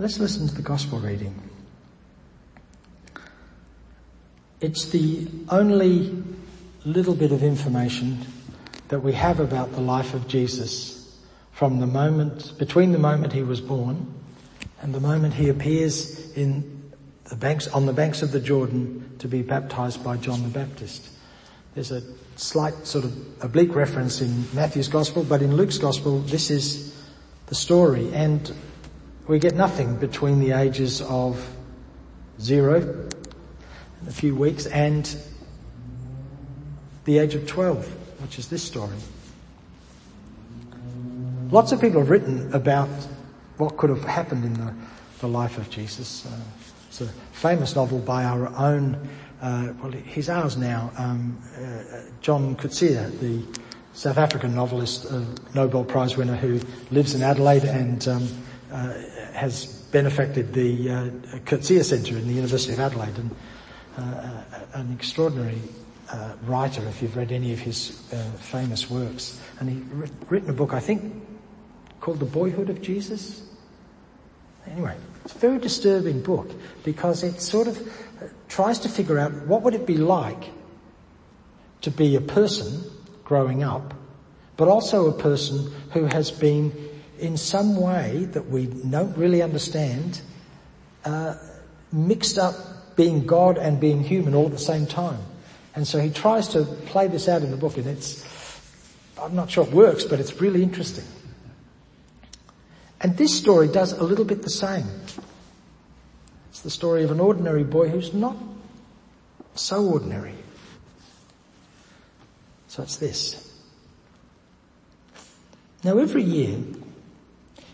Let's listen to the gospel reading. It's the only little bit of information that we have about the life of Jesus from the moment, between the moment he was born and the moment he appears in the banks, on the banks of the Jordan to be baptized by John the Baptist. There's a slight sort of oblique reference in Matthew's gospel, but in Luke's gospel, this is the story. And we get nothing between the ages of zero, in a few weeks, and the age of 12, which is this story. Lots of people have written about what could have happened in the, the life of Jesus. Uh, it's a famous novel by our own, uh, well, he's ours now, um, uh, John Coetzee, the South African novelist, Nobel Prize winner who lives in Adelaide and um, uh, has benefacted the uh, Centre in the University of Adelaide and uh, an extraordinary uh, writer if you've read any of his uh, famous works. And he's written a book, I think, called The Boyhood of Jesus. Anyway, it's a very disturbing book because it sort of uh, tries to figure out what would it be like to be a person growing up, but also a person who has been in some way that we don't really understand, uh, mixed up being God and being human all at the same time. And so he tries to play this out in the book and it's, I'm not sure it works, but it's really interesting. And this story does a little bit the same. It's the story of an ordinary boy who's not so ordinary. So it's this. Now every year,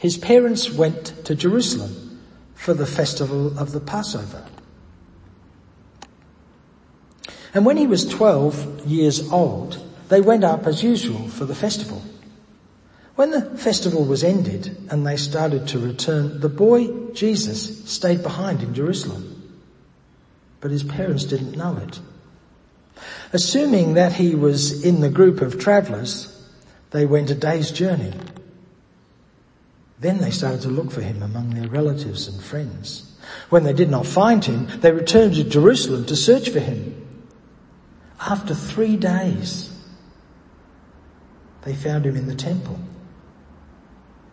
his parents went to Jerusalem for the festival of the Passover. And when he was 12 years old, they went up as usual for the festival. When the festival was ended and they started to return, the boy, Jesus, stayed behind in Jerusalem. But his parents didn't know it. Assuming that he was in the group of travellers, they went a day's journey. Then they started to look for him among their relatives and friends. When they did not find him, they returned to Jerusalem to search for him. After three days, they found him in the temple,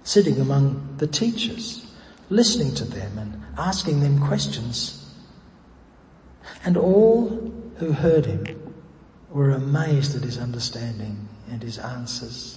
sitting among the teachers, listening to them and asking them questions. And all who heard him were amazed at his understanding and his answers.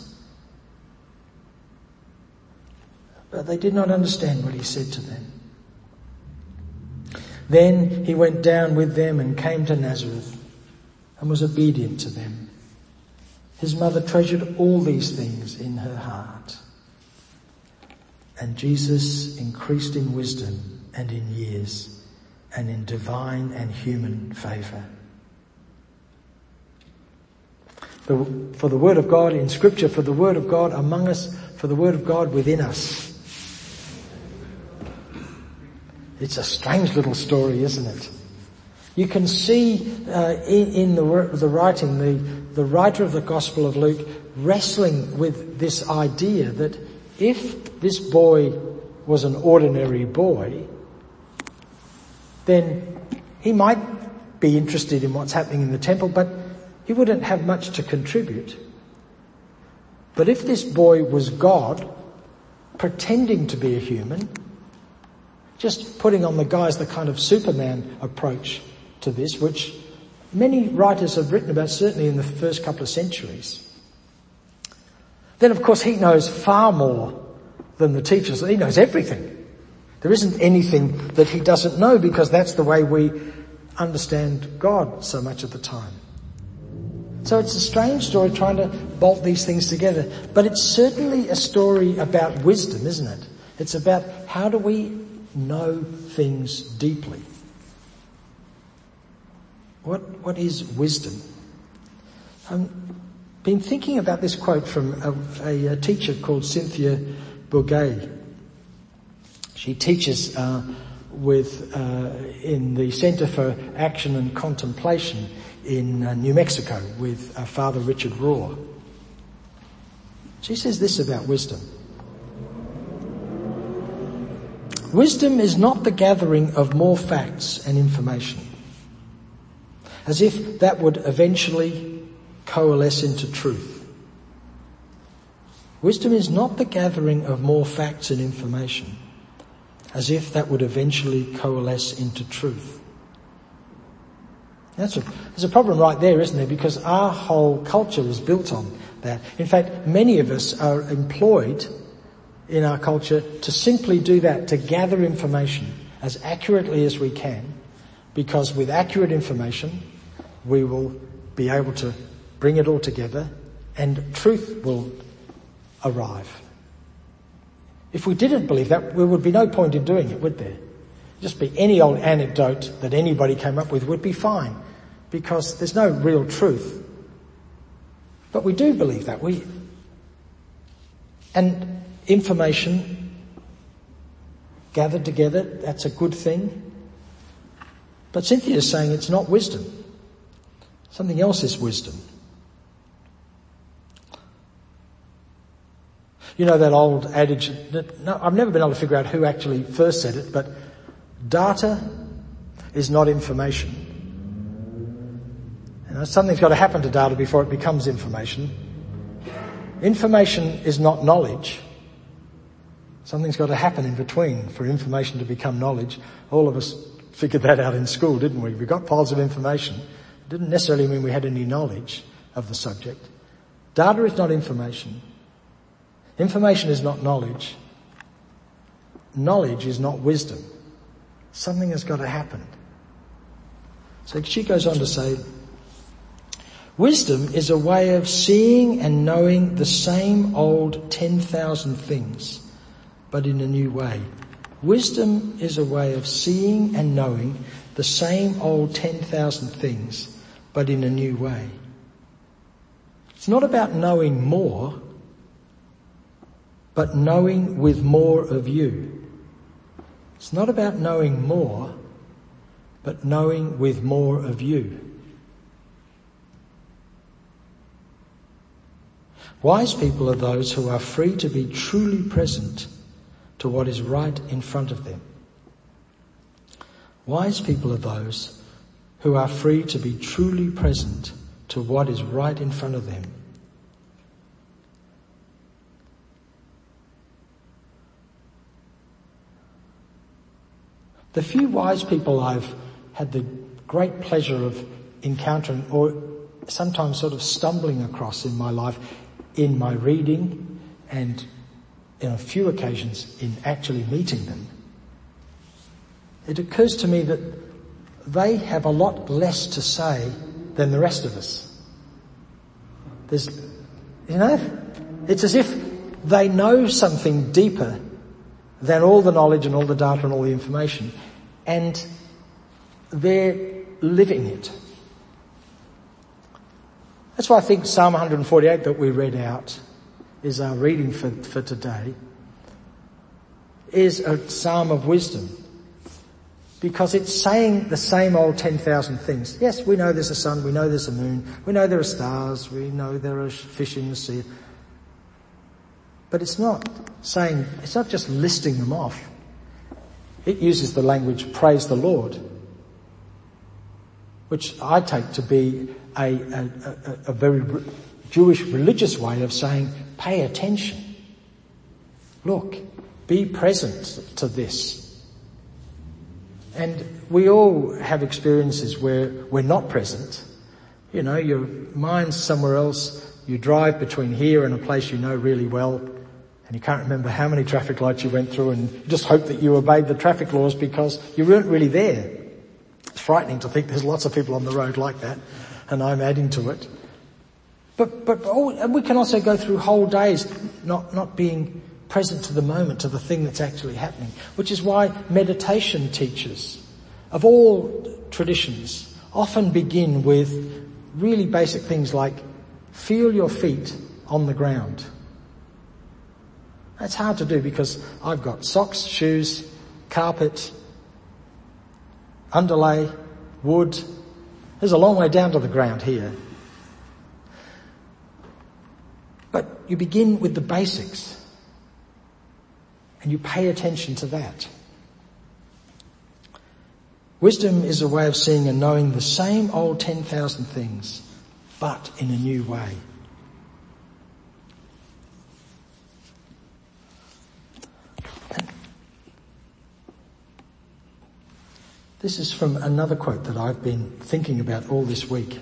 But they did not understand what he said to them. Then he went down with them and came to Nazareth and was obedient to them. His mother treasured all these things in her heart. And Jesus increased in wisdom and in years and in divine and human favour. For the word of God in scripture, for the word of God among us, for the word of God within us. It's a strange little story, isn't it? You can see uh, in, in the, the writing, the, the writer of the Gospel of Luke wrestling with this idea that if this boy was an ordinary boy, then he might be interested in what's happening in the temple, but he wouldn't have much to contribute. But if this boy was God, pretending to be a human, just putting on the guise the kind of Superman approach to this, which many writers have written about, certainly in the first couple of centuries. Then of course he knows far more than the teachers. He knows everything. There isn't anything that he doesn't know because that's the way we understand God so much of the time. So it's a strange story trying to bolt these things together, but it's certainly a story about wisdom, isn't it? It's about how do we know things deeply. What, what is wisdom? I've been thinking about this quote from a, a, teacher called Cynthia Bourgeault. She teaches uh, with uh, in the Center for Action and Contemplation in uh, New Mexico with uh, Father Richard Rohr. She says this about wisdom. Wisdom is not the gathering of more facts and information, as if that would eventually coalesce into truth. Wisdom is not the gathering of more facts and information, as if that would eventually coalesce into truth. That's a, there's a problem right there, isn't there? Because our whole culture is built on that. In fact, many of us are employed in our culture to simply do that, to gather information as accurately as we can, because with accurate information, we will be able to bring it all together and truth will arrive. If we didn't believe that, there would be no point in doing it, would there? Just be any old anecdote that anybody came up with would be fine because there's no real truth. But we do believe that. We, and information gathered together, that's a good thing. But Cynthia is saying it's not wisdom. Something else is wisdom. You know that old adage, no, I've never been able to figure out who actually first said it, but data is not information. You know, something's got to happen to data before it becomes information. Information is not knowledge. Something's got to happen in between for information to become knowledge. All of us figured that out in school, didn't we? We got piles of information. It didn't necessarily mean we had any knowledge of the subject. Data is not information. Information is not knowledge. Knowledge is not wisdom. Something has got to happen. So she goes on to say, Wisdom is a way of seeing and knowing the same old 10,000 things, but in a new way. Wisdom is a way of seeing and knowing the same old 10,000 things, but in a new way. It's not about knowing more, but knowing with more of you. It's not about knowing more, but knowing with more of you. Wise people are those who are free to be truly present to what is right in front of them. Wise people are those who are free to be truly present to what is right in front of them. The few wise people I've had the great pleasure of encountering or sometimes sort of stumbling across in my life in my reading and in a few occasions in actually meeting them, it occurs to me that they have a lot less to say than the rest of us. There's, you know, it's as if they know something deeper than all the knowledge and all the data and all the information and they're living it. That's why I think Psalm 148 that we read out is our reading for, for today is a psalm of wisdom because it's saying the same old 10,000 things. Yes, we know there's a sun, we know there's a moon, we know there are stars, we know there are fish in the sea. But it's not saying, it's not just listing them off. It uses the language, praise the Lord, which I take to be a, a, a, a very Jewish religious way of saying, pay attention. Look, be present to this. And we all have experiences where we're not present. You know, your mind's somewhere else. You drive between here and a place you know really well and you can't remember how many traffic lights you went through and just hope that you obeyed the traffic laws because you weren't really there. It's frightening to think there's lots of people on the road like that and I'm adding to it. But, but oh, we can also go through whole days not, not being present to the moment, to the thing that's actually happening. Which is why meditation teachers of all traditions often begin with really basic things like feel your feet on the ground. That's hard to do because I've got socks, shoes, carpet, underlay, wood. There's a long way down to the ground here. But you begin with the basics and you pay attention to that. Wisdom is a way of seeing and knowing the same old 10,000 things, but in a new way. This is from another quote that I've been thinking about all this week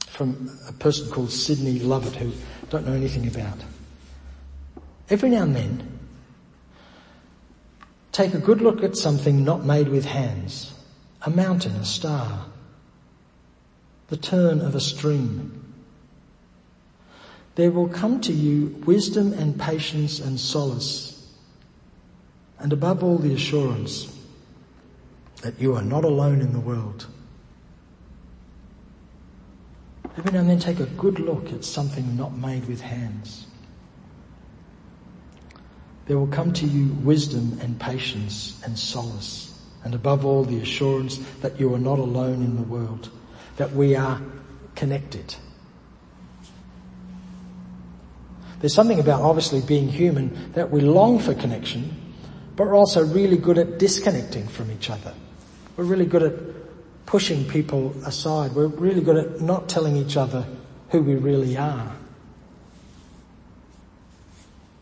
from a person called Sidney Lovett who don't know anything about. Every now and then, take a good look at something not made with hands. A mountain, a star, the turn of a stream. There will come to you wisdom and patience and solace, and above all the assurance that you are not alone in the world. Every now and then take a good look at something not made with hands. There will come to you wisdom and patience and solace, and above all the assurance that you are not alone in the world, that we are connected. There's something about obviously being human that we long for connection, but we're also really good at disconnecting from each other. We're really good at pushing people aside. We're really good at not telling each other who we really are.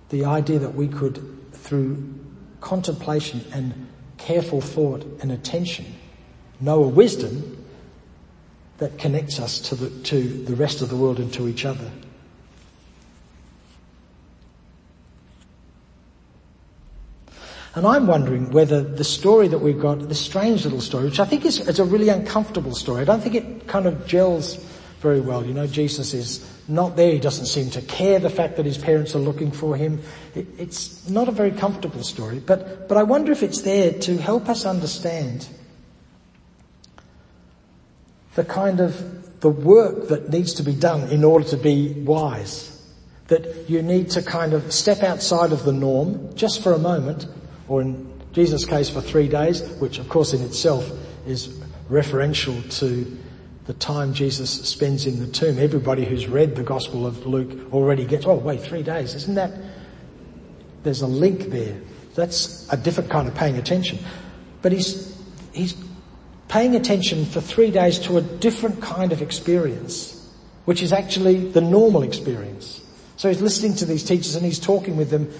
The idea that we could, through contemplation and careful thought and attention, know a wisdom that connects us to the, to the rest of the world and to each other. And I'm wondering whether the story that we've got, this strange little story, which I think is, a really uncomfortable story, I don't think it kind of gels very well. You know, Jesus is not there. He doesn't seem to care the fact that his parents are looking for him. It, it's not a very comfortable story, but, but I wonder if it's there to help us understand the kind of, the work that needs to be done in order to be wise. That you need to kind of step outside of the norm just for a moment or in Jesus' case for three days, which of course in itself is referential to the time Jesus spends in the tomb. Everybody who's read the Gospel of Luke already gets, oh wait, three days, isn't that? There's a link there. That's a different kind of paying attention. But he's, he's paying attention for three days to a different kind of experience, which is actually the normal experience. So he's listening to these teachers and he's talking with them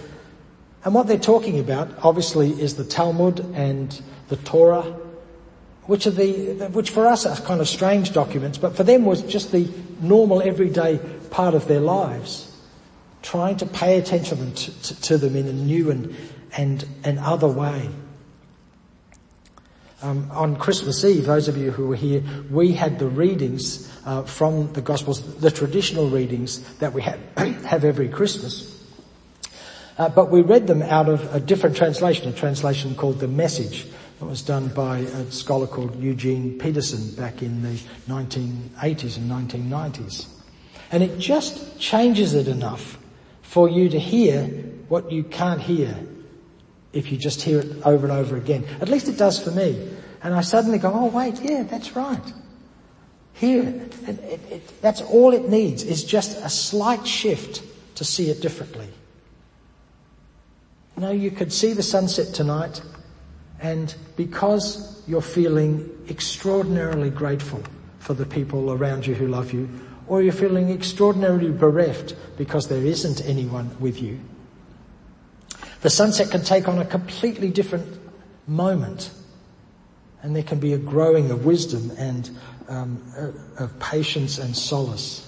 and what they're talking about, obviously, is the Talmud and the Torah, which are the, which for us are kind of strange documents, but for them was just the normal everyday part of their lives. Trying to pay attention to, to, to them in a new and, and, and other way. Um, on Christmas Eve, those of you who were here, we had the readings uh, from the Gospels, the traditional readings that we have, have every Christmas. Uh, but we read them out of a different translation, a translation called The Message. That was done by a scholar called Eugene Peterson back in the 1980s and 1990s. And it just changes it enough for you to hear what you can't hear if you just hear it over and over again. At least it does for me. And I suddenly go, oh wait, yeah, that's right. Here, it, it, it, that's all it needs is just a slight shift to see it differently. No, you could see the sunset tonight and because you're feeling extraordinarily grateful for the people around you who love you, or you're feeling extraordinarily bereft because there isn't anyone with you, the sunset can take on a completely different moment and there can be a growing of wisdom and um, of patience and solace.